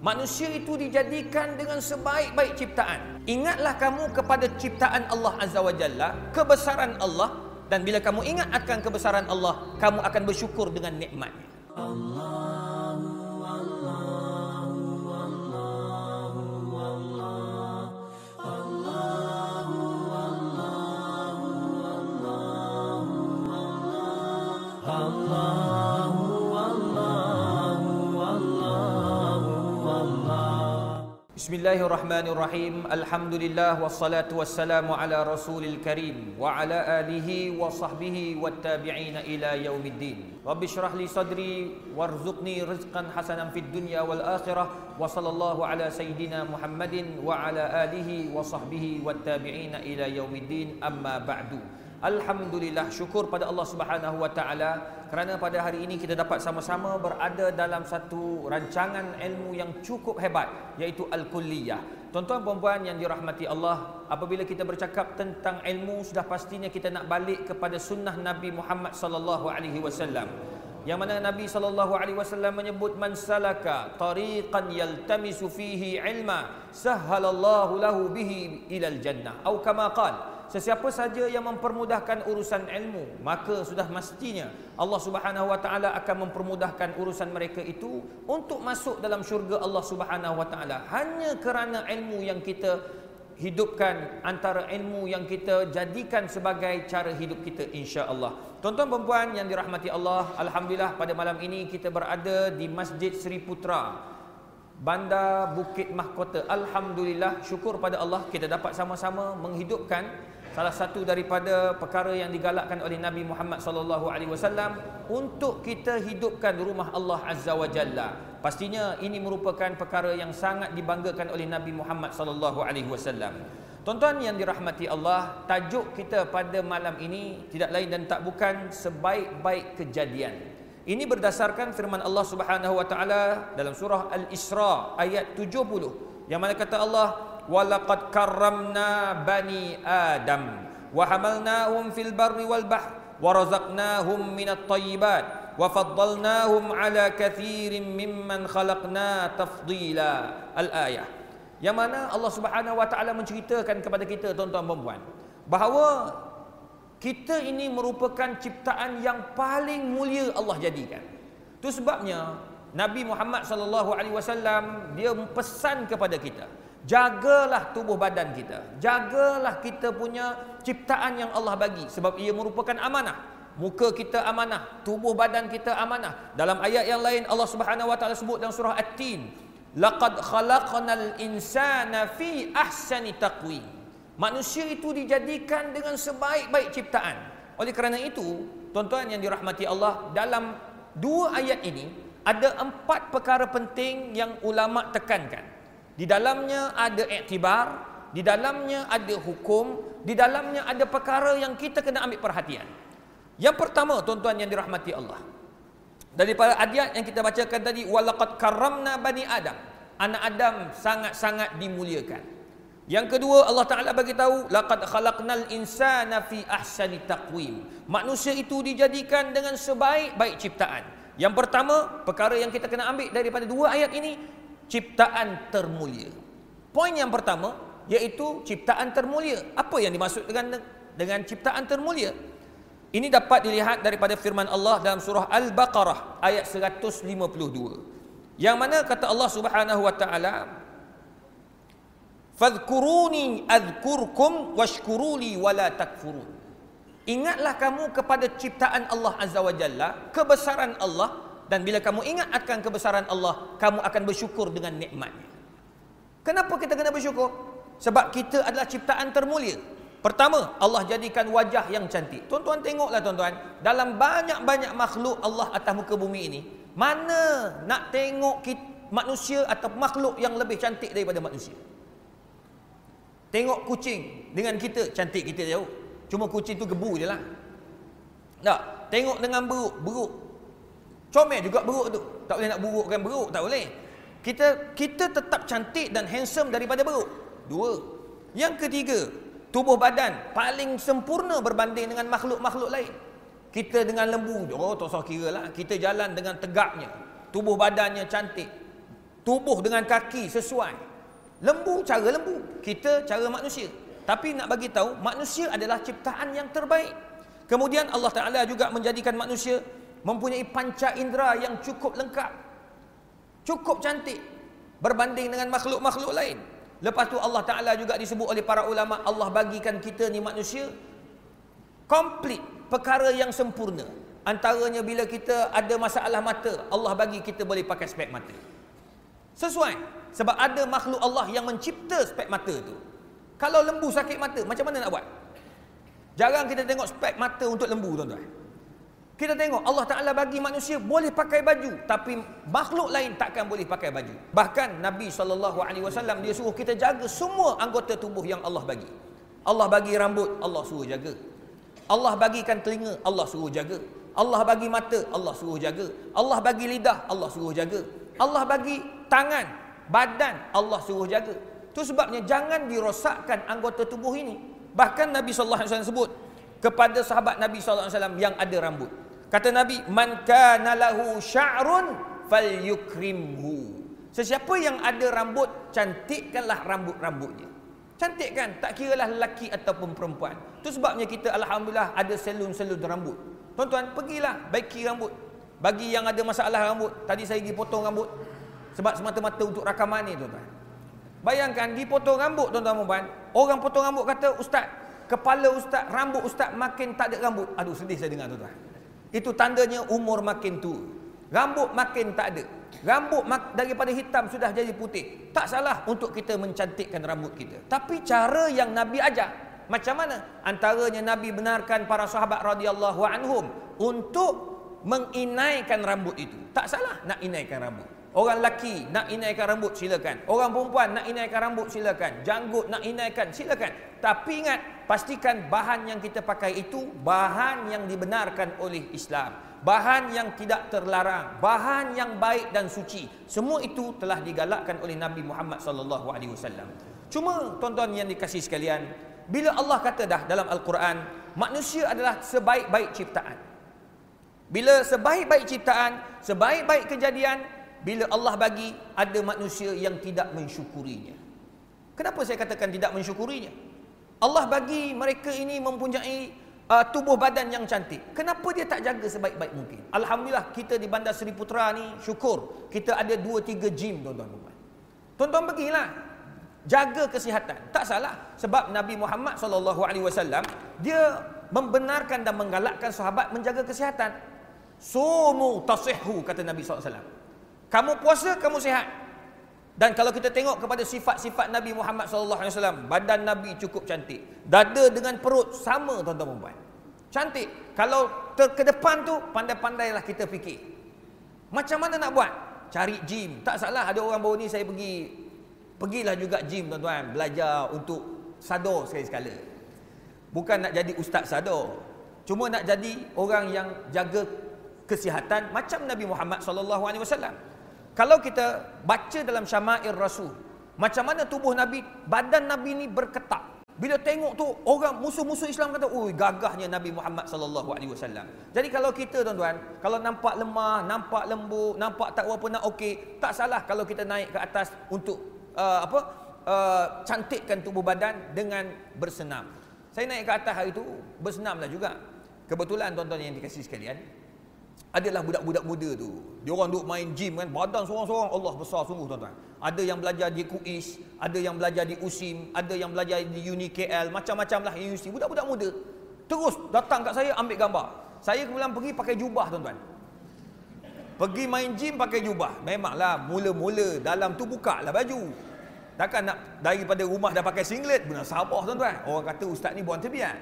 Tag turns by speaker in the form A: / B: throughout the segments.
A: Manusia itu dijadikan dengan sebaik-baik ciptaan. Ingatlah kamu kepada ciptaan Allah Azza wa Jalla, kebesaran Allah dan bila kamu ingat akan kebesaran Allah, kamu akan bersyukur dengan nikmatnya. Bismillahirrahmanirrahim. Alhamdulillah wassalatu wassalamu ala Rasulil Karim wa ala alihi wa sahbihi wat tabi'in ila yaumiddin. Rabbi shrah li sadri warzuqni rizqan hasanan fid dunya wal akhirah wa sallallahu ala sayidina Muhammadin wa ala alihi wa sahbihi wat tabi'in ila yaumiddin amma ba'du. Alhamdulillah syukur pada Allah Subhanahu wa taala kerana pada hari ini kita dapat sama-sama berada dalam satu rancangan ilmu yang cukup hebat iaitu Al-Kulliyah. Tuan-tuan puan-puan yang dirahmati Allah, apabila kita bercakap tentang ilmu sudah pastinya kita nak balik kepada sunnah Nabi Muhammad sallallahu alaihi wasallam. Yang mana Nabi sallallahu alaihi wasallam menyebut man salaka tariqan yaltamisu fihi ilma sahhalallahu lahu bihi ilal jannah atau kama qala Sesiapa saja yang mempermudahkan urusan ilmu, maka sudah mestinya Allah Subhanahu wa taala akan mempermudahkan urusan mereka itu untuk masuk dalam syurga Allah Subhanahu wa taala. Hanya kerana ilmu yang kita hidupkan antara ilmu yang kita jadikan sebagai cara hidup kita insya-Allah. Tuan-tuan dan puan yang dirahmati Allah, alhamdulillah pada malam ini kita berada di Masjid Seri Putra. Bandar Bukit Mahkota. Alhamdulillah, syukur pada Allah kita dapat sama-sama menghidupkan salah satu daripada perkara yang digalakkan oleh Nabi Muhammad sallallahu alaihi wasallam untuk kita hidupkan rumah Allah Azza wa Jalla. Pastinya ini merupakan perkara yang sangat dibanggakan oleh Nabi Muhammad sallallahu alaihi wasallam. Tuan-tuan yang dirahmati Allah, tajuk kita pada malam ini tidak lain dan tak bukan sebaik-baik kejadian. Ini berdasarkan firman Allah Subhanahu wa taala dalam surah Al-Isra ayat 70 yang mana kata Allah walaqad karramna bani adam wa hamalnahum fil barri wal bahr wa razaqnahum minat tayyibat wa faddalnahum ala kathirin mimman khalaqna tafdila al ayah yang mana Allah Subhanahu wa taala menceritakan kepada kita tuan-tuan dan puan bahawa kita ini merupakan ciptaan yang paling mulia Allah jadikan. Itu sebabnya Nabi Muhammad sallallahu alaihi wasallam dia pesan kepada kita Jagalah tubuh badan kita. Jagalah kita punya ciptaan yang Allah bagi sebab ia merupakan amanah. Muka kita amanah, tubuh badan kita amanah. Dalam ayat yang lain Allah Subhanahu wa taala sebut dalam surah At-Tin, laqad khalaqnal insana fi ahsani taqwim. Manusia itu dijadikan dengan sebaik-baik ciptaan. Oleh kerana itu, tuan-tuan yang dirahmati Allah, dalam dua ayat ini ada empat perkara penting yang ulama tekankan. Di dalamnya ada iktibar, di dalamnya ada hukum, di dalamnya ada perkara yang kita kena ambil perhatian. Yang pertama, tuan-tuan yang dirahmati Allah. Daripada ayat yang kita bacakan tadi, walaqad karramna bani Adam. Anak Adam sangat-sangat dimuliakan. Yang kedua Allah Taala bagi tahu laqad khalaqnal insana fi ahsani taqwim. Manusia itu dijadikan dengan sebaik-baik ciptaan. Yang pertama, perkara yang kita kena ambil daripada dua ayat ini, ciptaan termulia. Poin yang pertama iaitu ciptaan termulia. Apa yang dimaksud dengan dengan ciptaan termulia? Ini dapat dilihat daripada firman Allah dalam surah Al-Baqarah ayat 152. Yang mana kata Allah Subhanahu wa taala Fadhkuruni adhkurkum washkuruli wala takfurun. Ingatlah kamu kepada ciptaan Allah Azza wa Jalla, kebesaran Allah dan bila kamu ingat akan kebesaran Allah, kamu akan bersyukur dengan nikmatnya. Kenapa kita kena bersyukur? Sebab kita adalah ciptaan termulia. Pertama, Allah jadikan wajah yang cantik. Tuan-tuan tengoklah tuan-tuan, dalam banyak-banyak makhluk Allah atas muka bumi ini, mana nak tengok kita, manusia atau makhluk yang lebih cantik daripada manusia? Tengok kucing dengan kita, cantik kita jauh. Cuma kucing tu gebu je lah. Tak, tengok dengan beruk, beruk Comel juga buruk tu. Tak boleh nak burukkan buruk, tak boleh. Kita kita tetap cantik dan handsome daripada buruk. Dua. Yang ketiga, tubuh badan paling sempurna berbanding dengan makhluk-makhluk lain. Kita dengan lembu, oh tak usah kira lah. Kita jalan dengan tegaknya. Tubuh badannya cantik. Tubuh dengan kaki sesuai. Lembu cara lembu, kita cara manusia. Tapi nak bagi tahu manusia adalah ciptaan yang terbaik. Kemudian Allah Taala juga menjadikan manusia mempunyai panca indera yang cukup lengkap. Cukup cantik berbanding dengan makhluk-makhluk lain. Lepas tu Allah Taala juga disebut oleh para ulama Allah bagikan kita ni manusia komplit perkara yang sempurna. Antaranya bila kita ada masalah mata, Allah bagi kita boleh pakai spek mata. Sesuai sebab ada makhluk Allah yang mencipta spek mata tu. Kalau lembu sakit mata, macam mana nak buat? Jarang kita tengok spek mata untuk lembu, tuan-tuan. Kita tengok Allah Ta'ala bagi manusia boleh pakai baju. Tapi makhluk lain takkan boleh pakai baju. Bahkan Nabi SAW dia suruh kita jaga semua anggota tubuh yang Allah bagi. Allah bagi rambut, Allah suruh jaga. Allah bagikan telinga, Allah suruh jaga. Allah bagi mata, Allah suruh jaga. Allah bagi lidah, Allah suruh jaga. Allah bagi tangan, badan, Allah suruh jaga. Itu sebabnya jangan dirosakkan anggota tubuh ini. Bahkan Nabi wasallam sebut kepada sahabat Nabi wasallam yang ada rambut. Kata Nabi, "Man kana lahu sya'run falyukrimhu." Sesiapa yang ada rambut, cantikkanlah rambut-rambutnya. Cantik kan? Tak kira lah lelaki ataupun perempuan. Itu sebabnya kita alhamdulillah ada selun-selun rambut. Tuan-tuan, pergilah baiki rambut. Bagi yang ada masalah rambut, tadi saya pergi potong rambut sebab semata-mata untuk rakaman ni tuan-tuan. Bayangkan dipotong rambut tuan-tuan puan. Orang potong rambut kata, "Ustaz, kepala ustaz, rambut ustaz makin tak ada rambut." Aduh, sedih saya dengar tuan-tuan. Itu tandanya umur makin tua. Rambut makin tak ada. Rambut daripada hitam sudah jadi putih. Tak salah untuk kita mencantikkan rambut kita. Tapi cara yang Nabi ajar macam mana? Antaranya Nabi benarkan para sahabat radhiyallahu anhum untuk menginaikan rambut itu. Tak salah nak inaikan rambut. Orang lelaki nak inaikan rambut silakan. Orang perempuan nak inaikan rambut silakan. Janggut nak inaikan silakan. Tapi ingat, pastikan bahan yang kita pakai itu bahan yang dibenarkan oleh Islam. Bahan yang tidak terlarang, bahan yang baik dan suci. Semua itu telah digalakkan oleh Nabi Muhammad sallallahu alaihi wasallam. Cuma tuan-tuan yang dikasih sekalian, bila Allah kata dah dalam Al-Quran, manusia adalah sebaik-baik ciptaan. Bila sebaik-baik ciptaan, sebaik-baik kejadian, bila Allah bagi ada manusia yang tidak mensyukurinya. Kenapa saya katakan tidak mensyukurinya? Allah bagi mereka ini mempunyai uh, tubuh badan yang cantik. Kenapa dia tak jaga sebaik-baik mungkin? Alhamdulillah kita di Bandar Seri Putra ni syukur kita ada 2 3 gym tuan-tuan. Tuan-tuan pergilah jaga kesihatan. Tak salah sebab Nabi Muhammad sallallahu alaihi wasallam dia membenarkan dan menggalakkan sahabat menjaga kesihatan. Sumu tasihhu kata Nabi sallallahu alaihi wasallam. Kamu puasa, kamu sehat. Dan kalau kita tengok kepada sifat-sifat Nabi Muhammad SAW, badan Nabi cukup cantik. Dada dengan perut sama tuan-tuan perempuan. Cantik. Kalau ter ke depan tu, pandai-pandailah kita fikir. Macam mana nak buat? Cari gym. Tak salah ada orang baru ni saya pergi. Pergilah juga gym tuan-tuan. Belajar untuk sado sekali-sekala. Bukan nak jadi ustaz sado. Cuma nak jadi orang yang jaga kesihatan macam Nabi Muhammad SAW. Kalau kita baca dalam Syama'ir Rasul, macam mana tubuh Nabi, badan Nabi ni berketak. Bila tengok tu orang musuh-musuh Islam kata, "Oi, gagahnya Nabi Muhammad sallallahu alaihi wasallam." Jadi kalau kita tuan-tuan, kalau nampak lemah, nampak lembut, nampak tak apa nak okey, tak salah kalau kita naik ke atas untuk uh, apa? Uh, cantikkan tubuh badan dengan bersenam. Saya naik ke atas hari itu bersenamlah juga. Kebetulan tuan-tuan yang dikasih sekalian, adalah budak-budak muda tu. Dia orang duk main gym kan, badan seorang-seorang Allah besar sungguh tuan-tuan. Ada yang belajar di KUIS, ada yang belajar di USIM, ada yang belajar di Uni KL, macam-macam lah universiti. Budak-budak muda terus datang kat saya ambil gambar. Saya kemudian pergi pakai jubah tuan-tuan. Pergi main gym pakai jubah. Memanglah mula-mula dalam tu buka lah baju. Takkan nak daripada rumah dah pakai singlet, benar sabar tuan-tuan. Orang kata ustaz ni buang terbiat.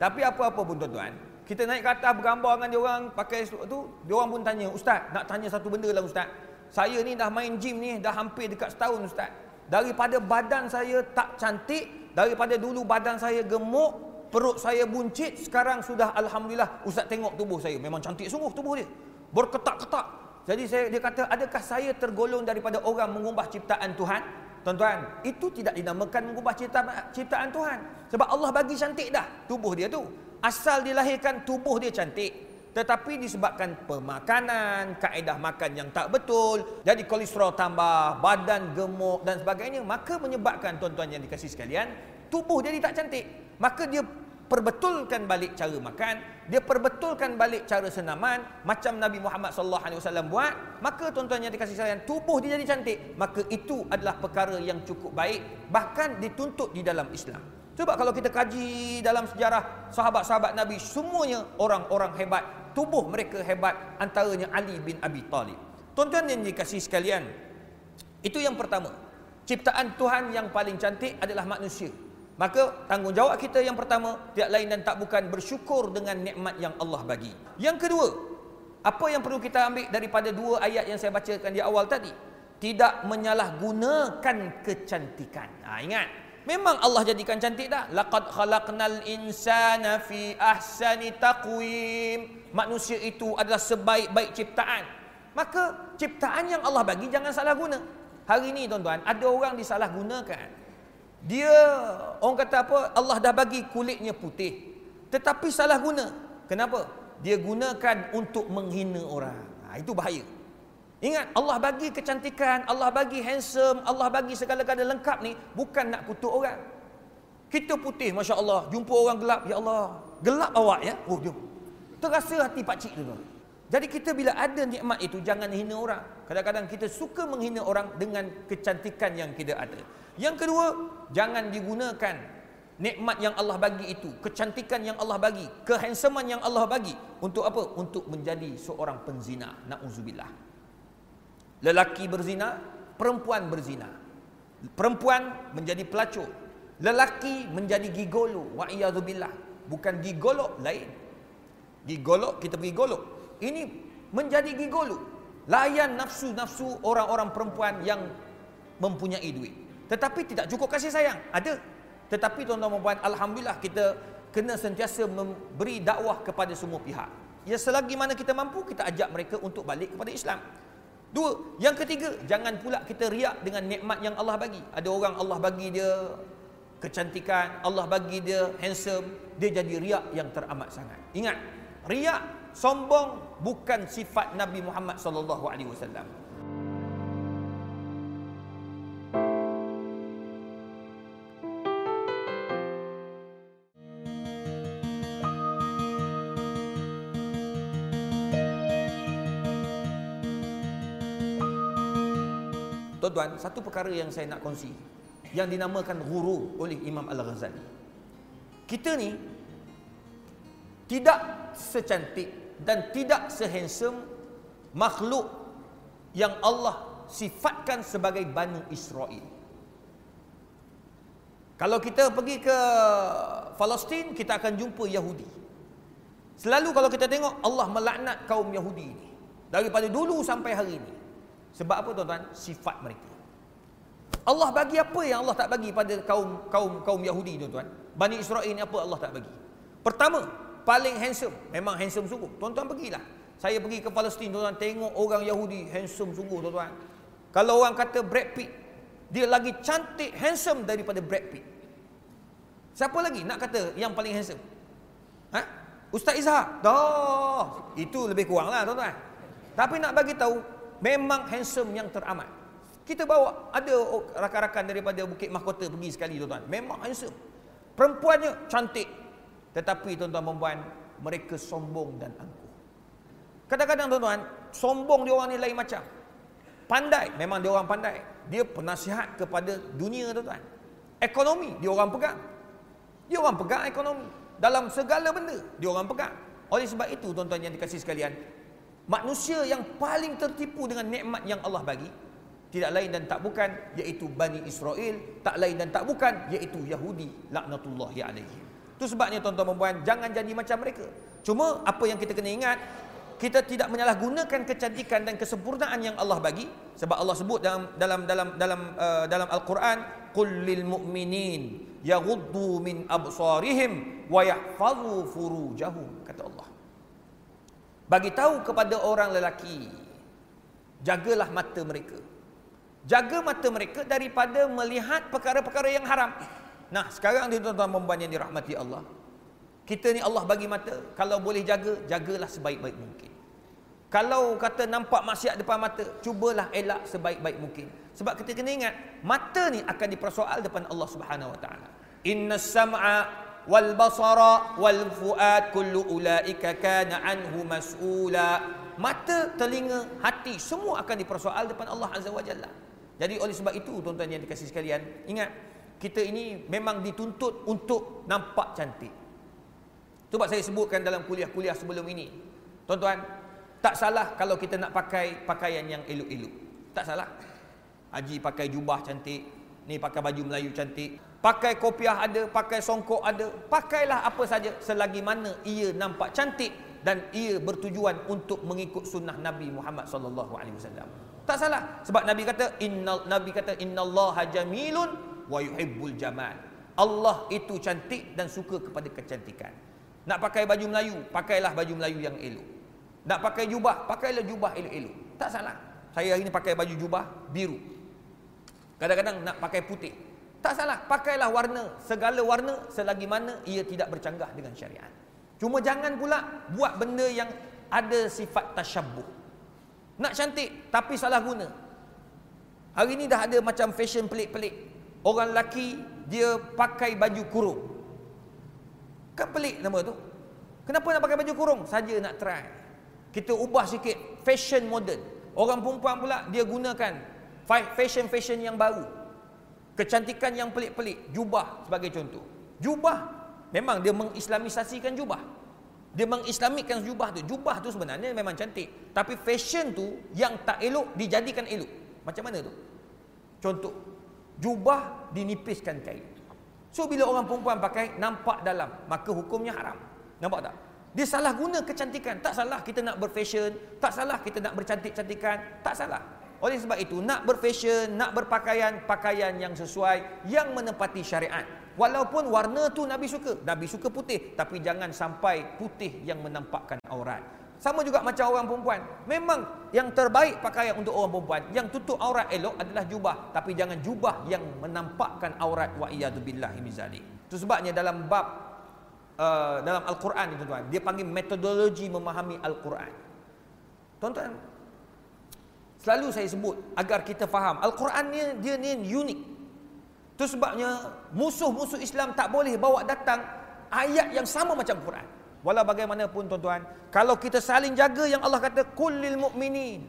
A: Tapi apa-apa pun tuan-tuan, kita naik ke atas bergambar dengan dia orang pakai tu dia orang pun tanya ustaz nak tanya satu benda lah ustaz. Saya ni dah main gym ni dah hampir dekat setahun ustaz. Daripada badan saya tak cantik daripada dulu badan saya gemuk perut saya buncit sekarang sudah alhamdulillah ustaz tengok tubuh saya. Memang cantik sungguh tubuh dia. Berketak-ketak. Jadi saya dia kata adakah saya tergolong daripada orang mengubah ciptaan Tuhan? Tuan-tuan, itu tidak dinamakan mengubah ciptaan, ciptaan Tuhan. Sebab Allah bagi cantik dah tubuh dia tu asal dilahirkan tubuh dia cantik tetapi disebabkan pemakanan, kaedah makan yang tak betul, jadi kolesterol tambah, badan gemuk dan sebagainya, maka menyebabkan tuan-tuan yang dikasih sekalian, tubuh jadi tak cantik. Maka dia perbetulkan balik cara makan, dia perbetulkan balik cara senaman macam Nabi Muhammad wasallam buat, maka tuan-tuan yang dikasih sekalian, tubuh dia jadi cantik. Maka itu adalah perkara yang cukup baik bahkan dituntut di dalam Islam. Sebab kalau kita kaji dalam sejarah sahabat-sahabat Nabi, semuanya orang-orang hebat. Tubuh mereka hebat, antaranya Ali bin Abi Talib. Tuan-tuan yang dikasih sekalian, itu yang pertama. Ciptaan Tuhan yang paling cantik adalah manusia. Maka tanggungjawab kita yang pertama, tidak lain dan tak bukan bersyukur dengan nikmat yang Allah bagi. Yang kedua, apa yang perlu kita ambil daripada dua ayat yang saya bacakan di awal tadi? Tidak menyalahgunakan kecantikan. Ha, ingat, Memang Allah jadikan cantik dah. Laqad khalaqnal insana fi ahsani taqwim. Manusia itu adalah sebaik-baik ciptaan. Maka ciptaan yang Allah bagi jangan salah guna. Hari ini tuan-tuan, ada orang disalah gunakan. Dia orang kata apa? Allah dah bagi kulitnya putih. Tetapi salah guna. Kenapa? Dia gunakan untuk menghina orang. Ha, itu bahaya. Ingat Allah bagi kecantikan, Allah bagi handsome, Allah bagi segala-gala lengkap ni bukan nak kutuk orang. Kita putih masya-Allah, jumpa orang gelap, ya Allah, gelap awak ya. Oh dia. Terasa hati pak cik tu. Jadi kita bila ada nikmat itu jangan hina orang. Kadang-kadang kita suka menghina orang dengan kecantikan yang kita ada. Yang kedua, jangan digunakan nikmat yang Allah bagi itu, kecantikan yang Allah bagi, kehandsomean yang Allah bagi untuk apa? Untuk menjadi seorang penzina. Nauzubillah. Lelaki berzina, perempuan berzina. Perempuan menjadi pelacur. Lelaki menjadi gigolo. Wa iyadzubillah. Bukan gigolo lain. Gigolo kita pergi golo. Ini menjadi gigolo. Layan nafsu-nafsu orang-orang perempuan yang mempunyai duit. Tetapi tidak cukup kasih sayang. Ada. Tetapi tuan-tuan dan puan alhamdulillah kita kena sentiasa memberi dakwah kepada semua pihak. Ya selagi mana kita mampu kita ajak mereka untuk balik kepada Islam. Dua, yang ketiga, jangan pula kita riak dengan nikmat yang Allah bagi. Ada orang Allah bagi dia kecantikan, Allah bagi dia handsome, dia jadi riak yang teramat sangat. Ingat, riak sombong bukan sifat Nabi Muhammad sallallahu alaihi wasallam. Tuan-tuan, satu perkara yang saya nak kongsi yang dinamakan guru oleh Imam Al-Ghazali. Kita ni tidak secantik dan tidak sehandsome makhluk yang Allah sifatkan sebagai Bani Israel. Kalau kita pergi ke Palestin, kita akan jumpa Yahudi. Selalu kalau kita tengok Allah melaknat kaum Yahudi ini daripada dulu sampai hari ini. Sebab apa tuan-tuan? Sifat mereka. Allah bagi apa yang Allah tak bagi pada kaum kaum kaum Yahudi tuan-tuan? Bani Israel ni apa Allah tak bagi? Pertama, paling handsome. Memang handsome sungguh. Tuan-tuan pergilah. Saya pergi ke Palestin tuan-tuan tengok orang Yahudi handsome sungguh tuan-tuan. Kalau orang kata Brad Pitt, dia lagi cantik handsome daripada Brad Pitt. Siapa lagi nak kata yang paling handsome? Ha? Ustaz Izhar. Dah, itu lebih kuranglah tuan-tuan. Tapi nak bagi tahu memang handsome yang teramat. Kita bawa ada rakan-rakan daripada Bukit Mahkota pergi sekali tuan-tuan. Memang handsome. Perempuannya cantik. Tetapi tuan-tuan perempuan mereka sombong dan angkuh. Kadang-kadang tuan-tuan, sombong dia orang ni lain macam. Pandai, memang dia orang pandai. Dia penasihat kepada dunia tuan-tuan. Ekonomi dia orang pegang. Dia orang pegang ekonomi. Dalam segala benda dia orang pegang. Oleh sebab itu tuan-tuan yang dikasih sekalian, manusia yang paling tertipu dengan nikmat yang Allah bagi tidak lain dan tak bukan iaitu Bani Israel. Tak lain dan tak bukan iaitu Yahudi laknatullahi alaihi itu sebabnya tuan-tuan dan puan jangan jadi macam mereka. Cuma apa yang kita kena ingat kita tidak menyalahgunakan kecantikan dan kesempurnaan yang Allah bagi. Sebab Allah sebut dalam dalam dalam dalam uh, dalam al-Quran qul lil mu'minin yaghuddu min absarihim wa yahfazu furujahum kata Allah. Bagi tahu kepada orang lelaki jagalah mata mereka jaga mata mereka daripada melihat perkara-perkara yang haram nah sekarang ni tuan-tuan dan yang dirahmati Allah Kita ni Allah bagi mata, kalau boleh jaga, jagalah sebaik-baik mungkin. Kalau kata nampak maksiat depan mata, cubalah elak sebaik-baik mungkin. Sebab kita kena ingat, mata ni akan dipersoal depan Allah Subhanahu Wa Taala. Inna sam'a wal basara wal fuad kullu ulaika kana anhu mas'ula. Mata, telinga, hati semua akan dipersoal depan Allah Azza wa Jalla. Jadi oleh sebab itu tuan-tuan yang dikasih sekalian, ingat kita ini memang dituntut untuk nampak cantik. Sebab saya sebutkan dalam kuliah-kuliah sebelum ini. Tuan-tuan, tak salah kalau kita nak pakai pakaian yang elok-elok. Tak salah. Haji pakai jubah cantik, ni pakai baju Melayu cantik, pakai kopiah ada, pakai songkok ada, pakailah apa saja selagi mana ia nampak cantik dan ia bertujuan untuk mengikut sunnah Nabi Muhammad sallallahu alaihi wasallam. Tak salah sebab Nabi kata innal Nabi kata innallaha jamilun wa yuhibbul jamal. Allah itu cantik dan suka kepada kecantikan. Nak pakai baju Melayu, pakailah baju Melayu yang elok. Nak pakai jubah, pakailah jubah elok-elok. Tak salah. Saya hari ini pakai baju jubah biru. Kadang-kadang nak pakai putih. Tak salah. Pakailah warna, segala warna selagi mana ia tidak bercanggah dengan syariat. Cuma jangan pula buat benda yang ada sifat tasyabuh. Nak cantik tapi salah guna. Hari ini dah ada macam fashion pelik-pelik. Orang lelaki dia pakai baju kurung. Kan pelik nama tu. Kenapa nak pakai baju kurung? Saja nak try kita ubah sikit fashion modern orang perempuan pula dia gunakan fashion-fashion yang baru kecantikan yang pelik-pelik jubah sebagai contoh jubah memang dia mengislamisasikan jubah dia mengislamikkan jubah tu jubah tu sebenarnya memang cantik tapi fashion tu yang tak elok dijadikan elok macam mana tu contoh jubah dinipiskan kain so bila orang perempuan pakai nampak dalam maka hukumnya haram nampak tak dia salah guna kecantikan. Tak salah kita nak berfashion. Tak salah kita nak bercantik-cantikan. Tak salah. Oleh sebab itu, nak berfashion, nak berpakaian, pakaian yang sesuai, yang menepati syariat. Walaupun warna tu Nabi suka. Nabi suka putih. Tapi jangan sampai putih yang menampakkan aurat. Sama juga macam orang perempuan. Memang yang terbaik pakaian untuk orang perempuan, yang tutup aurat elok adalah jubah. Tapi jangan jubah yang menampakkan aurat. Wa iyadu Itu sebabnya dalam bab uh, dalam Al-Quran ni tuan-tuan. Dia panggil metodologi memahami Al-Quran. Tuan-tuan, selalu saya sebut agar kita faham. Al-Quran ni dia ni unik. Itu sebabnya musuh-musuh Islam tak boleh bawa datang ayat yang sama macam Quran. Walau bagaimanapun tuan-tuan, kalau kita saling jaga yang Allah kata kullil mu'minin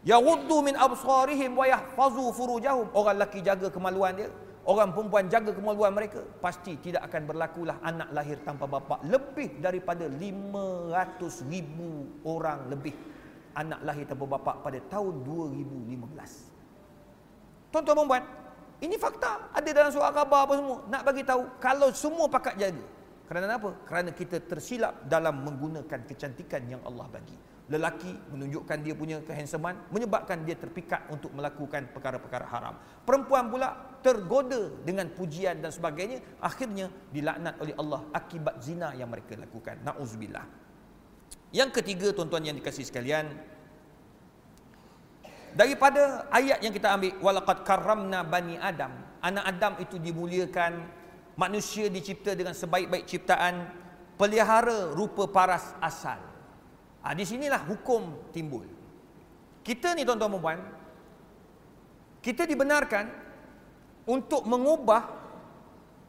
A: yaghuddu min absarihim wa yahfazu furujahum. Orang lelaki jaga kemaluan dia, orang perempuan jaga kemaluan mereka pasti tidak akan berlakulah anak lahir tanpa bapa lebih daripada 500 ribu orang lebih anak lahir tanpa bapa pada tahun 2015 tuan-tuan perempuan ini fakta. Ada dalam surat khabar apa semua. Nak bagi tahu kalau semua pakat jaga kerana apa? Kerana kita tersilap dalam menggunakan kecantikan yang Allah bagi. Lelaki menunjukkan dia punya kehansaman menyebabkan dia terpikat untuk melakukan perkara-perkara haram. Perempuan pula tergoda dengan pujian dan sebagainya. Akhirnya dilaknat oleh Allah akibat zina yang mereka lakukan. Nauzubillah. Yang ketiga tuan-tuan yang dikasih sekalian daripada ayat yang kita ambil walaqad karramna bani adam anak adam itu dimuliakan manusia dicipta dengan sebaik-baik ciptaan pelihara rupa paras asal Ha, di sinilah hukum timbul. Kita ni tuan-tuan puan, kita dibenarkan untuk mengubah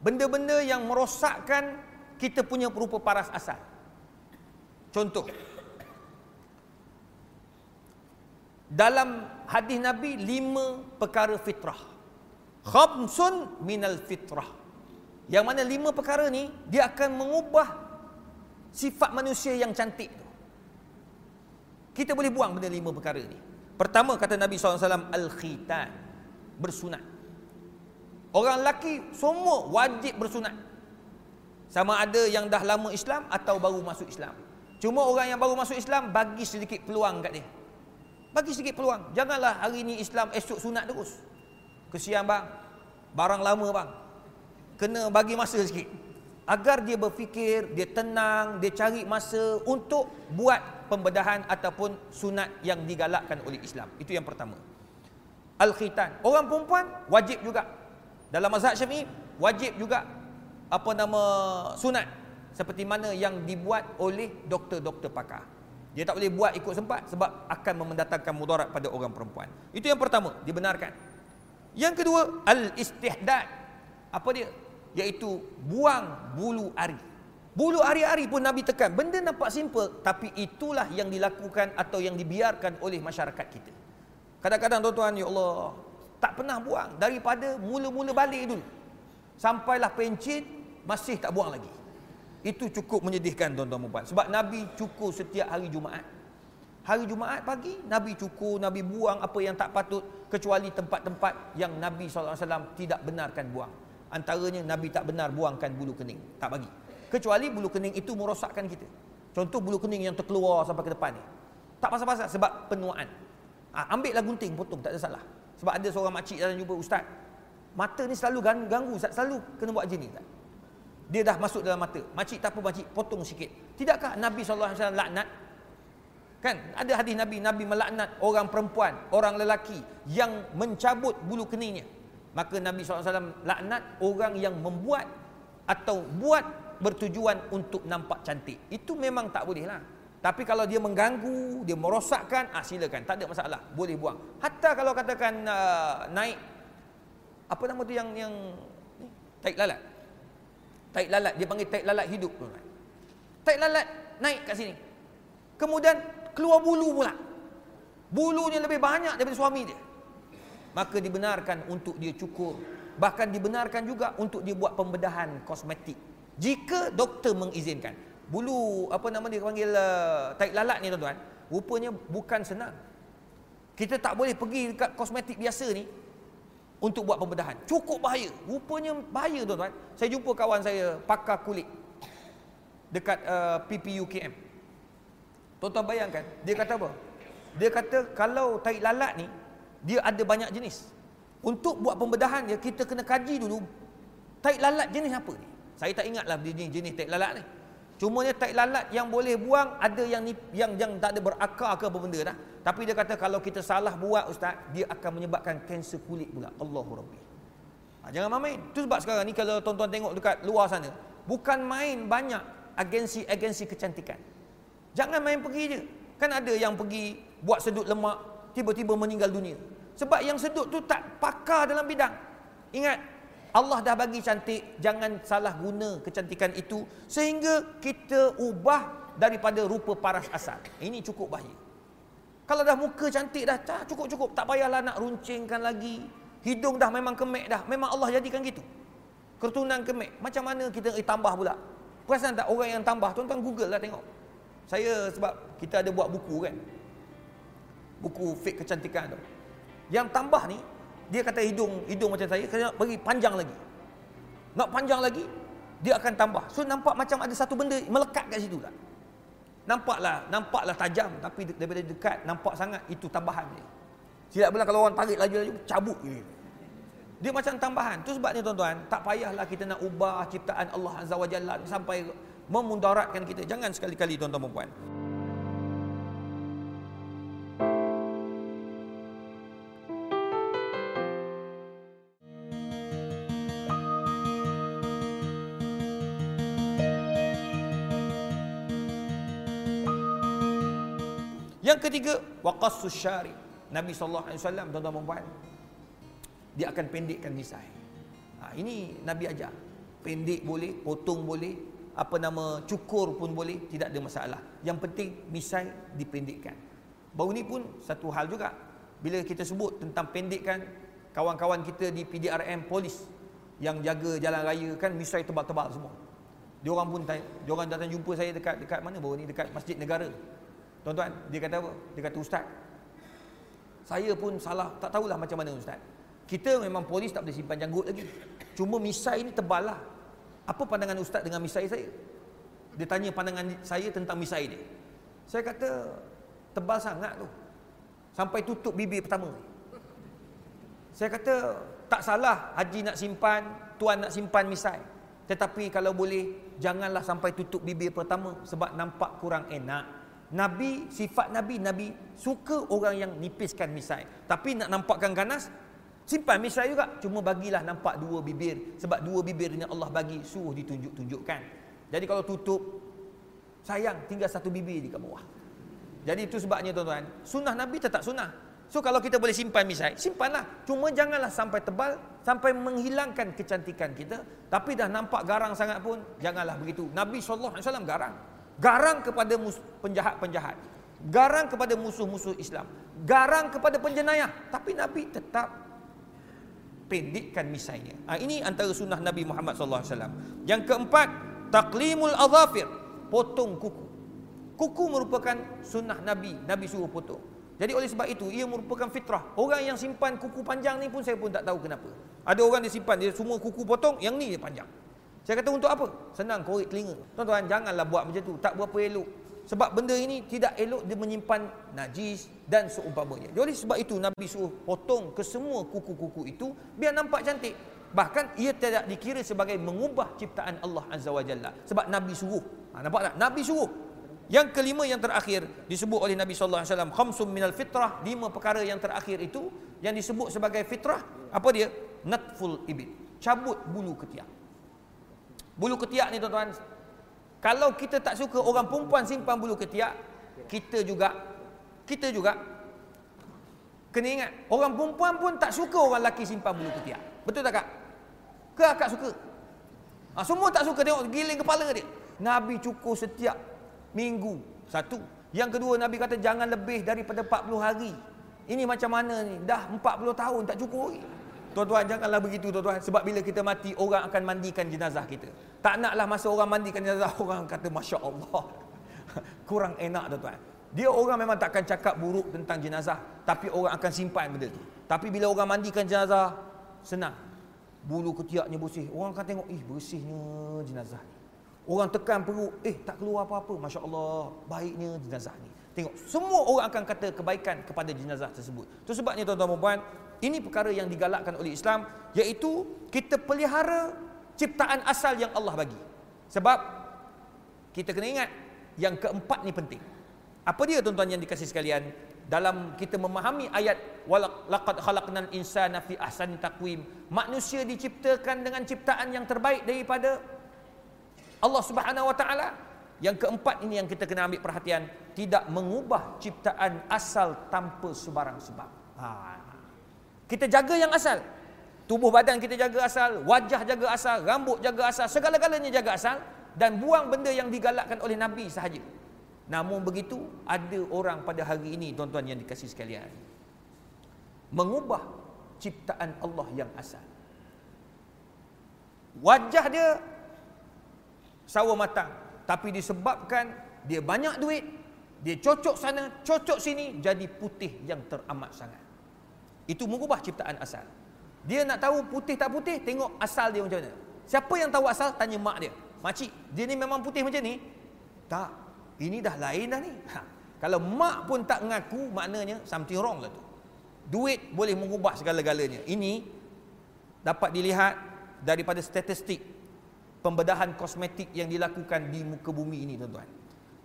A: benda-benda yang merosakkan kita punya rupa paras asal. Contoh, dalam hadis Nabi lima perkara fitrah. Khamsun minal fitrah. Yang mana lima perkara ni dia akan mengubah sifat manusia yang cantik kita boleh buang benda lima perkara ni. Pertama kata Nabi SAW, Al-Khitan. Bersunat. Orang lelaki semua wajib bersunat. Sama ada yang dah lama Islam atau baru masuk Islam. Cuma orang yang baru masuk Islam bagi sedikit peluang kat dia. Bagi sedikit peluang. Janganlah hari ni Islam esok sunat terus. Kesian bang. Barang lama bang. Kena bagi masa sikit. Agar dia berfikir, dia tenang, dia cari masa untuk buat pembedahan ataupun sunat yang digalakkan oleh Islam. Itu yang pertama. Al-khitan. Orang perempuan wajib juga. Dalam mazhab Syafi'i wajib juga apa nama sunat. seperti mana yang dibuat oleh doktor-doktor pakar. Dia tak boleh buat ikut sempat sebab akan mendatangkan mudarat pada orang perempuan. Itu yang pertama, dibenarkan. Yang kedua, al-istihdad. Apa dia? Iaitu buang bulu ari. Bulu ari-ari pun Nabi tekan. Benda nampak simple tapi itulah yang dilakukan atau yang dibiarkan oleh masyarakat kita. Kadang-kadang tuan-tuan, ya Allah, tak pernah buang daripada mula-mula balik dulu. Sampailah pencit masih tak buang lagi. Itu cukup menyedihkan tuan-tuan puan. Sebab Nabi cukur setiap hari Jumaat. Hari Jumaat pagi, Nabi cukur, Nabi buang apa yang tak patut kecuali tempat-tempat yang Nabi SAW tidak benarkan buang. Antaranya Nabi tak benar buangkan bulu kening. Tak bagi. Kecuali bulu kening itu merosakkan kita. Contoh bulu kening yang terkeluar sampai ke depan ni. Tak pasal-pasal sebab penuaan. Ha, ambil lah gunting, potong. Tak ada salah. Sebab ada seorang makcik dalam jumpa ustaz. Mata ni selalu ganggu, ustaz. Selalu kena buat jenis. Tak? Dia dah masuk dalam mata. Makcik tak apa makcik, potong sikit. Tidakkah Nabi SAW laknat? Kan? Ada hadis Nabi, Nabi melaknat orang perempuan, orang lelaki yang mencabut bulu keningnya. Maka Nabi SAW laknat orang yang membuat atau buat bertujuan untuk nampak cantik. Itu memang tak boleh lah. Tapi kalau dia mengganggu, dia merosakkan, ah silakan, tak ada masalah, boleh buang. Hatta kalau katakan uh, naik apa nama tu yang yang ni, taik lalat. Taik lalat, dia panggil taik lalat hidup. Taik lalat naik kat sini. Kemudian keluar bulu pula. Bulunya lebih banyak daripada suami dia. Maka dibenarkan untuk dia cukur. Bahkan dibenarkan juga untuk dia buat pembedahan kosmetik. Jika doktor mengizinkan. Bulu, apa nama dia panggil uh, taik lalat ni tuan-tuan. Rupanya bukan senang. Kita tak boleh pergi dekat kosmetik biasa ni untuk buat pembedahan. Cukup bahaya. Rupanya bahaya tuan-tuan. Saya jumpa kawan saya pakar kulit dekat uh, PPUKM. Tuan-tuan bayangkan, dia kata apa? Dia kata kalau taik lalat ni dia ada banyak jenis. Untuk buat pembedahan dia kita kena kaji dulu taik lalat jenis apa ni. Saya tak ingatlah jenis jenis taik lalat ni. Cumanya taik lalat yang boleh buang ada yang yang yang tak ada berakar ke apa benda dah. Tapi dia kata kalau kita salah buat ustaz, dia akan menyebabkan kanser kulit pula. Allahu Rabbi. Ha, jangan main. Itu sebab sekarang ni kalau tuan-tuan tengok dekat luar sana, bukan main banyak agensi-agensi kecantikan. Jangan main pergi je. Kan ada yang pergi buat sedut lemak, tiba-tiba meninggal dunia. Sebab yang sedut tu tak pakar dalam bidang. Ingat, Allah dah bagi cantik, jangan salah guna kecantikan itu sehingga kita ubah daripada rupa paras asal. Ini cukup bahaya. Kalau dah muka cantik dah, cukup-cukup. Tak payahlah nak runcingkan lagi. Hidung dah memang kemek dah. Memang Allah jadikan gitu. Keturunan kemek. Macam mana kita eh, tambah pula? Perasan tak orang yang tambah? Tuan-tuan Google lah tengok. Saya sebab kita ada buat buku kan. Buku fake kecantikan tu. Yang tambah ni, dia kata hidung hidung macam saya, kena bagi panjang lagi. Nak panjang lagi, dia akan tambah. So nampak macam ada satu benda melekat kat situ tak? Nampaklah, nampaklah tajam tapi daripada dekat nampak sangat itu tambahan dia. Tidak pula kalau orang tarik laju-laju cabut je. Dia macam tambahan. Tu sebabnya tuan-tuan, tak payahlah kita nak ubah ciptaan Allah Azza wa Jalla sampai memudaratkan kita. Jangan sekali-kali tuan-tuan dan puan. Ketiga, waqassus syari. Nabi sallallahu alaihi wasallam tuan-tuan puan, dia akan pendekkan misai. Ha, ini Nabi ajar. Pendek boleh, potong boleh, apa nama cukur pun boleh, tidak ada masalah. Yang penting misai dipendekkan. Baru ni pun satu hal juga. Bila kita sebut tentang pendekkan kawan-kawan kita di PDRM polis yang jaga jalan raya kan misai tebal-tebal semua. Dia orang pun dia orang datang jumpa saya dekat dekat mana baru ni dekat Masjid Negara. Tuan-tuan, dia kata apa? Dia kata ustaz. Saya pun salah, tak tahulah macam mana ustaz. Kita memang polis tak boleh simpan janggut lagi. Cuma misai ni tebal lah. Apa pandangan ustaz dengan misai saya? Dia tanya pandangan saya tentang misai dia. Saya kata tebal sangat tu. Sampai tutup bibir pertama. Saya kata tak salah haji nak simpan, tuan nak simpan misai. Tetapi kalau boleh janganlah sampai tutup bibir pertama sebab nampak kurang enak. Nabi, sifat Nabi, Nabi suka orang yang nipiskan misai. Tapi nak nampakkan ganas, simpan misai juga. Cuma bagilah nampak dua bibir. Sebab dua bibir ini Allah bagi, suruh ditunjuk-tunjukkan. Jadi kalau tutup sayang tinggal satu bibir di bawah. Jadi itu sebabnya tuan-tuan, sunnah Nabi tetap sunnah. So kalau kita boleh simpan misai, simpanlah. Cuma janganlah sampai tebal sampai menghilangkan kecantikan kita. Tapi dah nampak garang sangat pun janganlah begitu. Nabi wasallam garang. Garang kepada penjahat-penjahat. Garang kepada musuh-musuh Islam. Garang kepada penjenayah. Tapi Nabi tetap pendekkan misainya. Ha, ini antara sunnah Nabi Muhammad wasallam. Yang keempat, taqlimul adhafir, potong kuku. Kuku merupakan sunnah Nabi, Nabi suruh potong. Jadi oleh sebab itu ia merupakan fitrah. Orang yang simpan kuku panjang ni pun saya pun tak tahu kenapa. Ada orang dia simpan dia semua kuku potong, yang ni dia panjang. Saya kata untuk apa? Senang korek telinga. Tuan-tuan janganlah buat macam tu, tak berapa elok. Sebab benda ini tidak elok dia menyimpan najis dan seumpamanya. Jadi sebab itu Nabi suruh potong ke semua kuku-kuku itu biar nampak cantik. Bahkan ia tidak dikira sebagai mengubah ciptaan Allah Azza wa Jalla. Sebab Nabi suruh. Ha, nampak tak? Nabi suruh. Yang kelima yang terakhir disebut oleh Nabi sallallahu alaihi wasallam khamsum minal fitrah, lima perkara yang terakhir itu yang disebut sebagai fitrah, apa dia? Natful ibid. Cabut bulu ketiak. Bulu ketiak ni tuan-tuan, kalau kita tak suka orang perempuan simpan bulu ketiak, kita juga kita juga kena ingat, orang perempuan pun tak suka orang lelaki simpan bulu ketiak. Betul tak kak? Ke akak suka? Ha, semua tak suka tengok giling kepala dia. Nabi cukur setiap minggu satu yang kedua Nabi kata jangan lebih daripada 40 hari ini macam mana ni dah 40 tahun tak cukup lagi tuan-tuan janganlah begitu tuan-tuan sebab bila kita mati orang akan mandikan jenazah kita tak naklah masa orang mandikan jenazah orang kata Masya Allah kurang enak tuan-tuan dia orang memang takkan cakap buruk tentang jenazah tapi orang akan simpan benda tu tapi bila orang mandikan jenazah senang bulu ketiaknya bersih orang akan tengok ih bersihnya jenazah ni Orang tekan perut, eh tak keluar apa-apa. Masya Allah, baiknya jenazah ni. Tengok, semua orang akan kata kebaikan kepada jenazah tersebut. Itu sebabnya tuan-tuan dan puan, ini perkara yang digalakkan oleh Islam, iaitu kita pelihara ciptaan asal yang Allah bagi. Sebab, kita kena ingat, yang keempat ni penting. Apa dia tuan-tuan yang dikasih sekalian? Dalam kita memahami ayat laqad khalaqnal insana fi ahsani taqwim manusia diciptakan dengan ciptaan yang terbaik daripada Allah Subhanahu Wa Taala. Yang keempat ini yang kita kena ambil perhatian, tidak mengubah ciptaan asal tanpa sebarang sebab. Ha. Kita jaga yang asal. Tubuh badan kita jaga asal, wajah jaga asal, rambut jaga asal, segala-galanya jaga asal dan buang benda yang digalakkan oleh Nabi sahaja. Namun begitu, ada orang pada hari ini tuan-tuan yang dikasih sekalian mengubah ciptaan Allah yang asal. Wajah dia sawo matang tapi disebabkan dia banyak duit dia cocok sana cocok sini jadi putih yang teramat sangat itu mengubah ciptaan asal dia nak tahu putih tak putih tengok asal dia macam mana. Siapa yang tahu asal tanya mak dia. Makcik dia ni memang putih macam ni? Tak. Ini dah lain dah ni. Ha. kalau mak pun tak mengaku maknanya something wrong lah tu. Duit boleh mengubah segala-galanya. Ini dapat dilihat daripada statistik pembedahan kosmetik yang dilakukan di muka bumi ini tuan-tuan.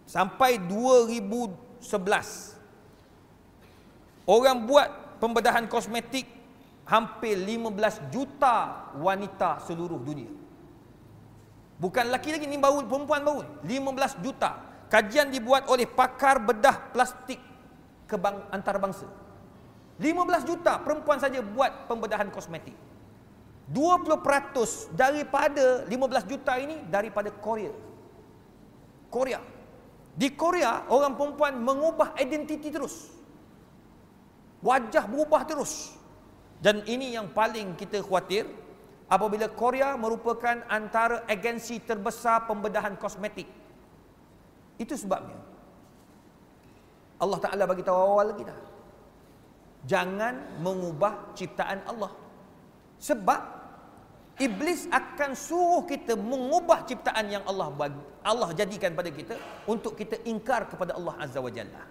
A: Sampai 2011 orang buat pembedahan kosmetik hampir 15 juta wanita seluruh dunia. Bukan lelaki lagi ni baru perempuan baru 15 juta. Kajian dibuat oleh pakar bedah plastik kebang antarabangsa. 15 juta perempuan saja buat pembedahan kosmetik. 20% daripada 15 juta ini daripada Korea. Korea. Di Korea orang perempuan mengubah identiti terus. Wajah berubah terus. Dan ini yang paling kita khawatir apabila Korea merupakan antara agensi terbesar pembedahan kosmetik. Itu sebabnya Allah Taala bagi tahu awal dah. Jangan mengubah ciptaan Allah. Sebab Iblis akan suruh kita mengubah ciptaan yang Allah bagi, Allah jadikan pada kita untuk kita ingkar kepada Allah Azza wa Jalla.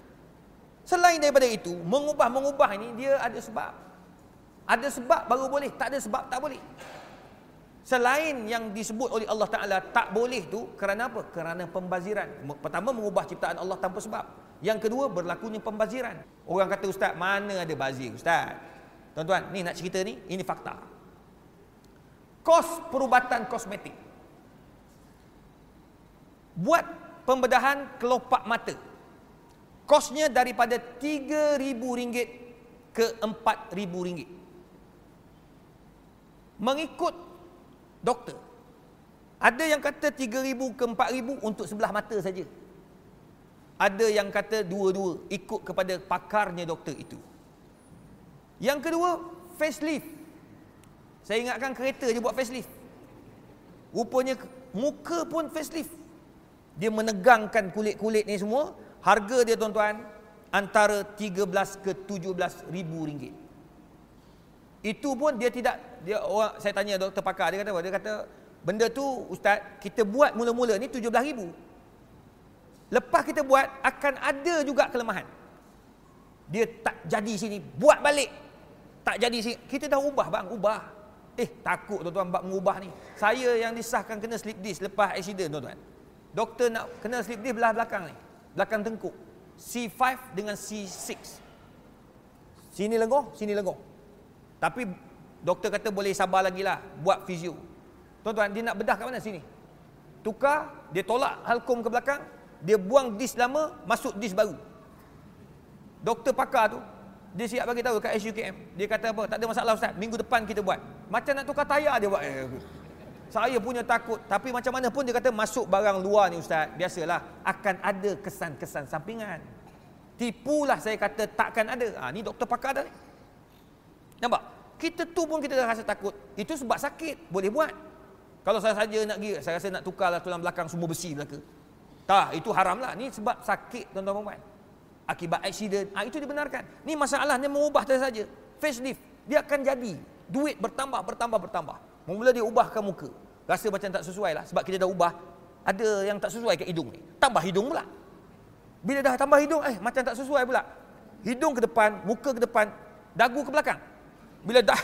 A: Selain daripada itu, mengubah-mengubah ini dia ada sebab. Ada sebab baru boleh, tak ada sebab tak boleh. Selain yang disebut oleh Allah Taala tak boleh tu kerana apa? Kerana pembaziran. Pertama mengubah ciptaan Allah tanpa sebab. Yang kedua berlakunya pembaziran. Orang kata ustaz, mana ada bazir ustaz? Tuan-tuan, ni nak cerita ni, ini fakta kos perubatan kosmetik. buat pembedahan kelopak mata. Kosnya daripada RM3,000 ke RM4,000. Mengikut doktor. Ada yang kata 3000 ke 4000 untuk sebelah mata saja. Ada yang kata dua-dua ikut kepada pakarnya doktor itu. Yang kedua, facelift. Saya ingatkan kereta je buat facelift. Rupanya muka pun facelift. Dia menegangkan kulit-kulit ni semua. Harga dia tuan-tuan antara 13 ke 17 ribu ringgit. Itu pun dia tidak dia orang saya tanya doktor pakar dia kata apa? Dia kata benda tu ustaz kita buat mula-mula ni 17000 lepas kita buat akan ada juga kelemahan. Dia tak jadi sini buat balik. Tak jadi sini. Kita dah ubah bang ubah. Eh takut tuan-tuan bab mengubah ni. Saya yang disahkan kena slip disc lepas accident tuan-tuan. Doktor nak kena slip disc belah belakang ni belakang tengkuk. C5 dengan C6 sini lengoh sini lengoh tapi doktor kata boleh sabar lagi lah buat fizio Tuan-tuan, dia nak bedah kat mana sini? Tukar, dia tolak halkom ke belakang, dia buang dis lama, masuk dis baru. Doktor pakar tu, dia siap bagi tahu kat SUKM. Dia kata apa? Tak ada masalah Ustaz, minggu depan kita buat. Macam nak tukar tayar dia buat. Eh, saya punya takut, tapi macam mana pun dia kata masuk barang luar ni Ustaz, biasalah akan ada kesan-kesan sampingan. Tipulah saya kata takkan ada. Ha, ni doktor pakar dah ni. Nampak? Kita tu pun kita dah rasa takut. Itu sebab sakit, boleh buat. Kalau saya saja nak pergi, saya rasa nak tukarlah tulang belakang semua besi belaka. Tak, itu haram lah. Ni sebab sakit tuan-tuan puan. Akibat accident. Ah itu dibenarkan. Ni masalah ni mengubah saja. Facelift. Dia akan jadi. Duit bertambah, bertambah, bertambah. Mula dia ubahkan muka. Rasa macam tak sesuai lah. Sebab kita dah ubah. Ada yang tak sesuai ke hidung ni. Tambah hidung pula. Bila dah tambah hidung, eh macam tak sesuai pula. Hidung ke depan, muka ke depan, dagu ke belakang. Bila dah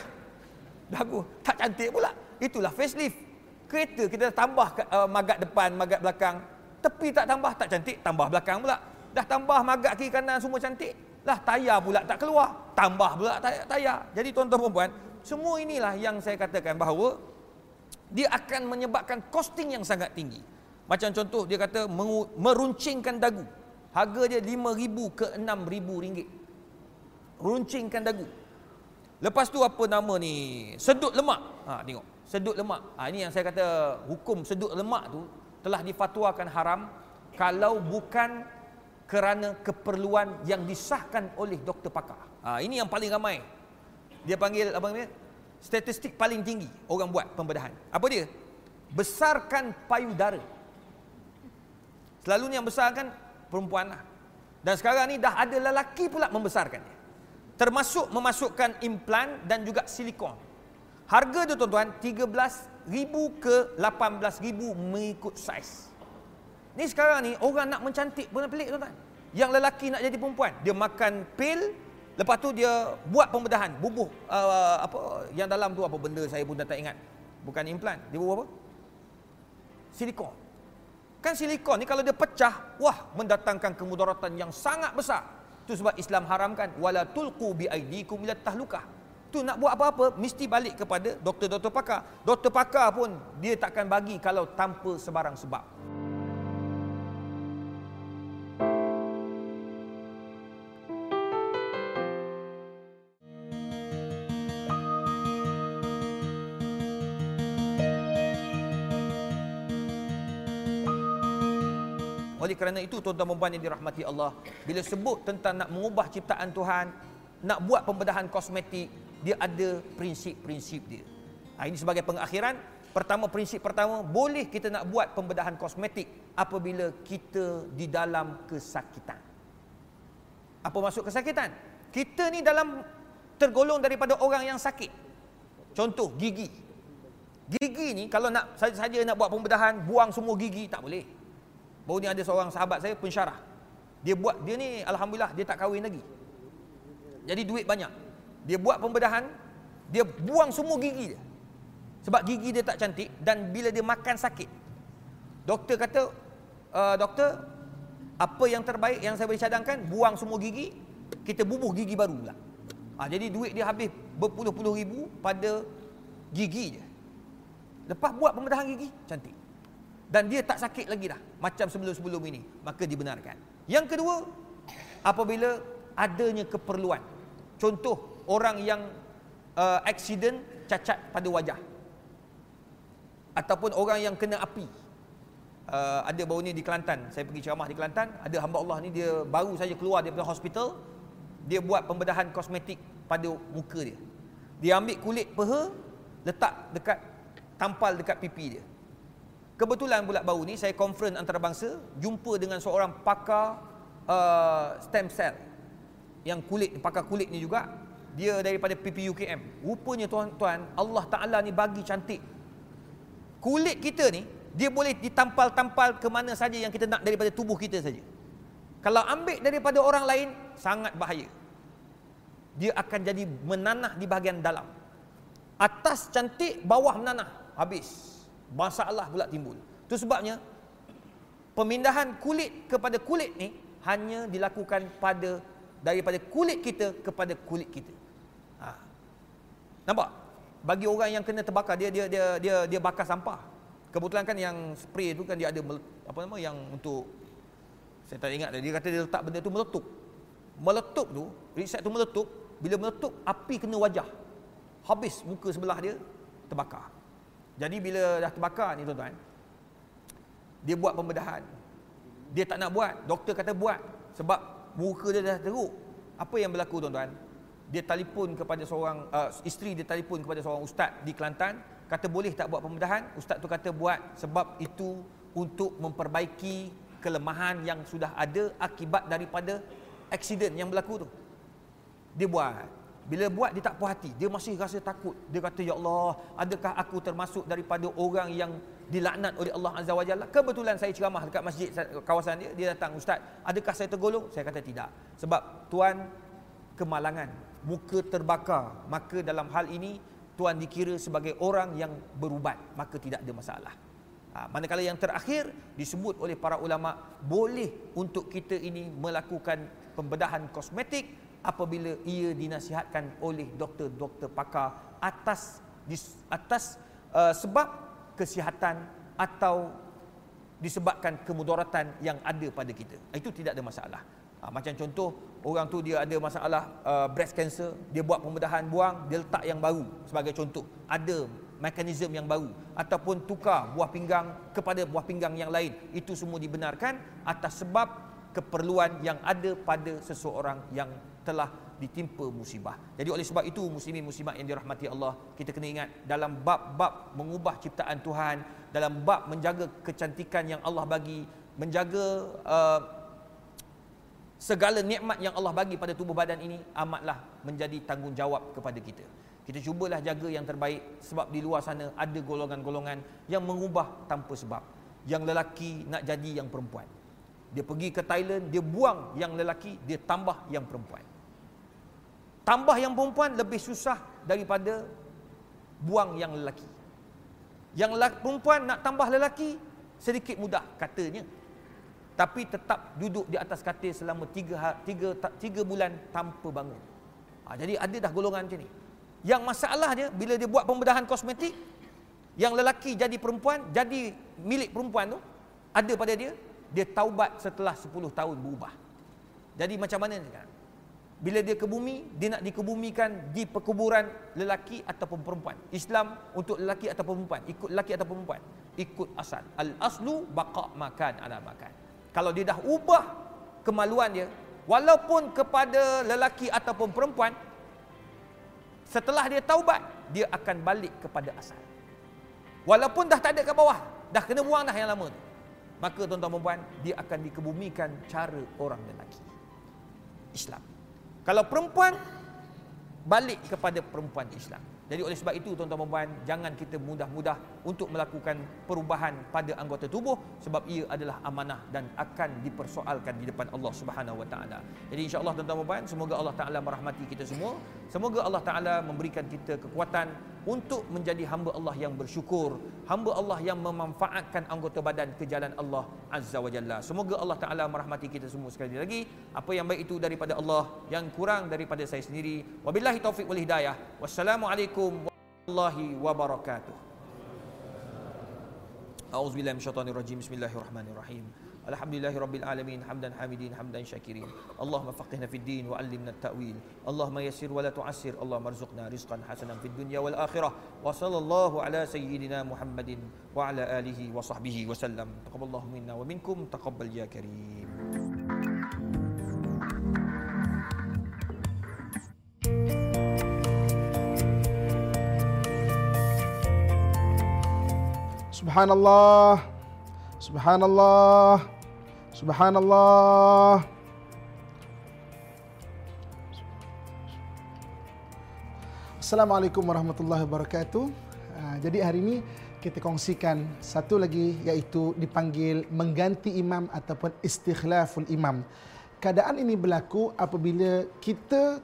A: dagu, tak cantik pula. Itulah facelift kereta kita dah tambah uh, magat depan, magat belakang. Tepi tak tambah, tak cantik, tambah belakang pula. Dah tambah magat kiri kanan semua cantik. Lah tayar pula tak keluar, tambah pula tayar. tayar. Jadi tuan-tuan perempuan, semua inilah yang saya katakan bahawa dia akan menyebabkan costing yang sangat tinggi. Macam contoh dia kata meruncingkan dagu. Harga dia 5000 ke 6000 ringgit. Runcingkan dagu. Lepas tu apa nama ni? Sedut lemak. Ha tengok sedut lemak. Ha, ini yang saya kata hukum sedut lemak tu telah difatwakan haram kalau bukan kerana keperluan yang disahkan oleh doktor pakar. Ha, ini yang paling ramai. Dia panggil apa namanya? Statistik paling tinggi orang buat pembedahan. Apa dia? Besarkan payudara. Selalunya yang besarkan perempuan lah. Dan sekarang ni dah ada lelaki pula membesarkannya. Termasuk memasukkan implan dan juga silikon. Harga tu tuan-tuan 13,000 ke 18,000 mengikut saiz. Ni sekarang ni orang nak mencantik pun pelik tuan-tuan. Yang lelaki nak jadi perempuan, dia makan pil, lepas tu dia buat pembedahan, bubuh uh, apa yang dalam tu apa benda saya pun tak ingat. Bukan implan, dia bubuh apa? Silikon. Kan silikon ni kalau dia pecah, wah mendatangkan kemudaratan yang sangat besar. Itu sebab Islam haramkan wala tulqu bi aidikum ila tahlukah tu nak buat apa-apa mesti balik kepada doktor-doktor pakar. Doktor pakar pun dia takkan bagi kalau tanpa sebarang sebab. Kerana itu tuan-tuan dan puan yang dirahmati Allah, bila sebut tentang nak mengubah ciptaan Tuhan, nak buat pembedahan kosmetik, dia ada prinsip-prinsip dia. Ha, ini sebagai pengakhiran, pertama prinsip pertama, boleh kita nak buat pembedahan kosmetik apabila kita di dalam kesakitan. Apa maksud kesakitan? Kita ni dalam tergolong daripada orang yang sakit. Contoh gigi. Gigi ni kalau nak saja-saja nak buat pembedahan, buang semua gigi tak boleh. Baru ni ada seorang sahabat saya pensyarah. Dia buat dia ni alhamdulillah dia tak kahwin lagi. Jadi duit banyak. Dia buat pembedahan, dia buang semua gigi dia. Sebab gigi dia tak cantik dan bila dia makan sakit. Doktor kata, uh, doktor, apa yang terbaik yang saya boleh cadangkan, buang semua gigi, kita bubuh gigi baru pula. Ha, jadi duit dia habis berpuluh-puluh ribu pada gigi dia. Lepas buat pembedahan gigi, cantik. Dan dia tak sakit lagi dah macam sebelum-sebelum ini. Maka dibenarkan. Yang kedua apabila adanya keperluan. Contoh orang yang uh, accident cacat pada wajah. Ataupun orang yang kena api. Uh, ada baru ni di Kelantan. Saya pergi ceramah di Kelantan. Ada hamba Allah ni dia baru saja keluar daripada hospital dia buat pembedahan kosmetik pada muka dia. Dia ambil kulit peha letak dekat tampal dekat pipi dia kebetulan pula baru ni saya conference antarabangsa jumpa dengan seorang pakar uh, stem cell yang kulit pakar kulit ni juga dia daripada PPUKM rupanya tuan-tuan Allah Taala ni bagi cantik kulit kita ni dia boleh ditampal-tampal ke mana saja yang kita nak daripada tubuh kita saja. Kalau ambil daripada orang lain sangat bahaya. Dia akan jadi menanah di bahagian dalam. Atas cantik, bawah menanah. Habis. Masalah pula timbul. Itu sebabnya pemindahan kulit kepada kulit ni hanya dilakukan pada daripada kulit kita kepada kulit kita. Ha. Nampak? bagi orang yang kena terbakar dia dia dia dia dia bakar sampah. Kebetulan kan yang spray tu kan dia ada apa nama yang untuk saya tak ingat dia kata dia letak benda tu meletup. Meletup tu, riset tu meletup, bila meletup api kena wajah. Habis muka sebelah dia terbakar. Jadi bila dah terbakar ni tuan-tuan, dia buat pembedahan. Dia tak nak buat, doktor kata buat sebab muka dia dah teruk. Apa yang berlaku tuan-tuan? dia telefon kepada seorang uh, isteri dia telefon kepada seorang ustaz di Kelantan kata boleh tak buat pembedahan ustaz tu kata buat sebab itu untuk memperbaiki kelemahan yang sudah ada akibat daripada aksiden yang berlaku tu dia buat bila buat dia tak puas hati. Dia masih rasa takut. Dia kata ya Allah adakah aku termasuk daripada orang yang dilaknat oleh Allah Azza wa Jalla? Kebetulan saya ceramah dekat masjid kawasan dia. Dia datang ustaz adakah saya tergolong? Saya kata tidak. Sebab tuan kemalangan muka terbakar. Maka dalam hal ini tuan dikira sebagai orang yang berubat. Maka tidak ada masalah. Ha, manakala yang terakhir disebut oleh para ulama boleh untuk kita ini melakukan pembedahan kosmetik apabila ia dinasihatkan oleh doktor-doktor pakar atas atas uh, sebab kesihatan atau disebabkan kemudaratan yang ada pada kita itu tidak ada masalah ha, macam contoh orang tu dia ada masalah uh, breast cancer, dia buat pembedahan buang, dia letak yang baru sebagai contoh. Ada mekanisme yang baru ataupun tukar buah pinggang kepada buah pinggang yang lain. Itu semua dibenarkan atas sebab keperluan yang ada pada seseorang yang telah ditimpa musibah. Jadi oleh sebab itu muslimin muslimat yang dirahmati Allah, kita kena ingat dalam bab-bab mengubah ciptaan Tuhan, dalam bab menjaga kecantikan yang Allah bagi, menjaga uh, segala nikmat yang Allah bagi pada tubuh badan ini amatlah menjadi tanggungjawab kepada kita. Kita cubalah jaga yang terbaik sebab di luar sana ada golongan-golongan yang mengubah tanpa sebab. Yang lelaki nak jadi yang perempuan. Dia pergi ke Thailand, dia buang yang lelaki, dia tambah yang perempuan. Tambah yang perempuan lebih susah daripada buang yang lelaki. Yang perempuan nak tambah lelaki sedikit mudah katanya tapi tetap duduk di atas katil selama tiga, ha, tiga, tiga bulan tanpa bangun. Ha, jadi ada dah golongan macam ni. Yang masalahnya bila dia buat pembedahan kosmetik, yang lelaki jadi perempuan, jadi milik perempuan tu, ada pada dia, dia taubat setelah 10 tahun berubah. Jadi macam mana kan? Bila dia ke bumi, dia nak dikebumikan di perkuburan lelaki ataupun perempuan. Islam untuk lelaki ataupun perempuan. Ikut lelaki ataupun perempuan. Ikut asal. Al-aslu baqa' makan ala makan. Kalau dia dah ubah kemaluan dia, walaupun kepada lelaki ataupun perempuan, setelah dia taubat, dia akan balik kepada asal. Walaupun dah tak ada kat bawah, dah kena buang dah yang lama tu. Maka tuan-tuan perempuan, dia akan dikebumikan cara orang lelaki. Islam. Kalau perempuan, balik kepada perempuan Islam. Jadi oleh sebab itu tuan-tuan dan puan jangan kita mudah-mudah untuk melakukan perubahan pada anggota tubuh sebab ia adalah amanah dan akan dipersoalkan di depan Allah Subhanahu Wa Taala. Jadi insya-Allah tuan-tuan dan puan semoga Allah Taala merahmati kita semua. Semoga Allah Taala memberikan kita kekuatan untuk menjadi hamba Allah yang bersyukur, hamba Allah yang memanfaatkan anggota badan ke jalan Allah Azza wa Jalla. Semoga Allah Taala merahmati kita semua sekali lagi. Apa yang baik itu daripada Allah, yang kurang daripada saya sendiri. Wabillahi taufik wal hidayah. Wassalamualaikum warahmatullahi wabarakatuh. A'udzubillahi minasyaitonirrajim. Bismillahirrahmanirrahim. الله الحمد لله رب العالمين حمدا حامدين حمدا شاكرين اللهم فقهنا في الدين وعلمنا التأويل اللهم يسر ولا تعسر اللهم ارزقنا رزقا حسنا في الدنيا والآخرة وصلى الله على سيدنا محمد وعلى آله وصحبه وسلم تقبل الله منا ومنكم تقبل يا كريم
B: Subhanallah. Subhanallah. Subhanallah. Assalamualaikum warahmatullahi wabarakatuh. Ah, jadi hari ini kita kongsikan satu lagi iaitu dipanggil mengganti imam ataupun istikhlaful imam. Keadaan ini berlaku apabila kita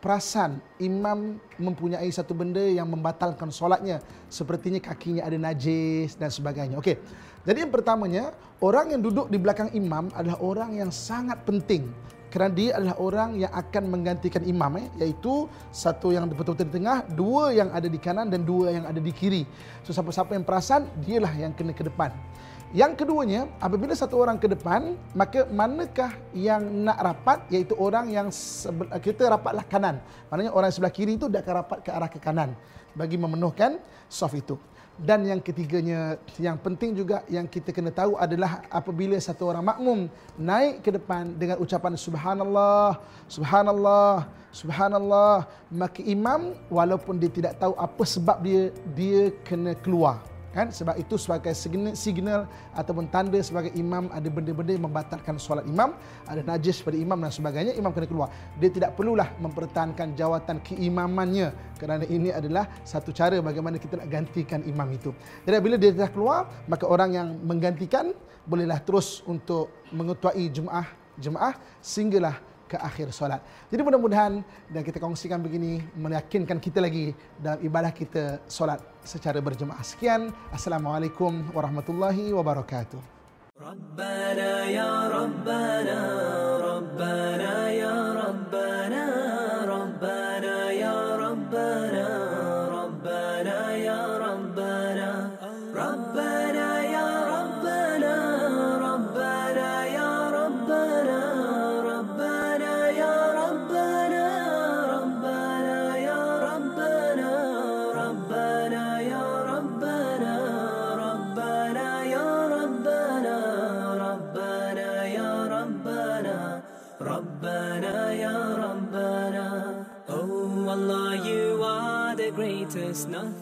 B: perasan imam mempunyai satu benda yang membatalkan solatnya sepertinya kakinya ada najis dan sebagainya. Okey. Jadi yang pertamanya, orang yang duduk di belakang imam adalah orang yang sangat penting kerana dia adalah orang yang akan menggantikan imam eh iaitu satu yang betul-betul di tengah, dua yang ada di kanan dan dua yang ada di kiri. So siapa-siapa yang perasan dialah yang kena ke depan. Yang keduanya, apabila satu orang ke depan, maka manakah yang nak rapat iaitu orang yang kita rapatlah kanan. Maknanya orang sebelah kiri itu dia akan rapat ke arah ke kanan bagi memenuhkan soft itu. Dan yang ketiganya, yang penting juga yang kita kena tahu adalah apabila satu orang makmum naik ke depan dengan ucapan Subhanallah, Subhanallah, Subhanallah, maka imam walaupun dia tidak tahu apa sebab dia, dia kena keluar kan? Sebab itu sebagai signal, signal ataupun tanda sebagai imam ada benda-benda yang membatalkan solat imam ada najis pada imam dan sebagainya imam kena keluar. Dia tidak perlulah mempertahankan jawatan keimamannya kerana ini adalah satu cara bagaimana kita nak gantikan imam itu. Jadi bila dia dah keluar maka orang yang menggantikan bolehlah terus untuk mengetuai jemaah jemaah sehinggalah ke akhir solat. Jadi mudah-mudahan dan kita kongsikan begini meyakinkan kita lagi dalam ibadah kita solat secara berjemaah. Sekian. Assalamualaikum warahmatullahi wabarakatuh. Rabbana ya Rabbana Rabbana ya Rabbana Rabbana It's not.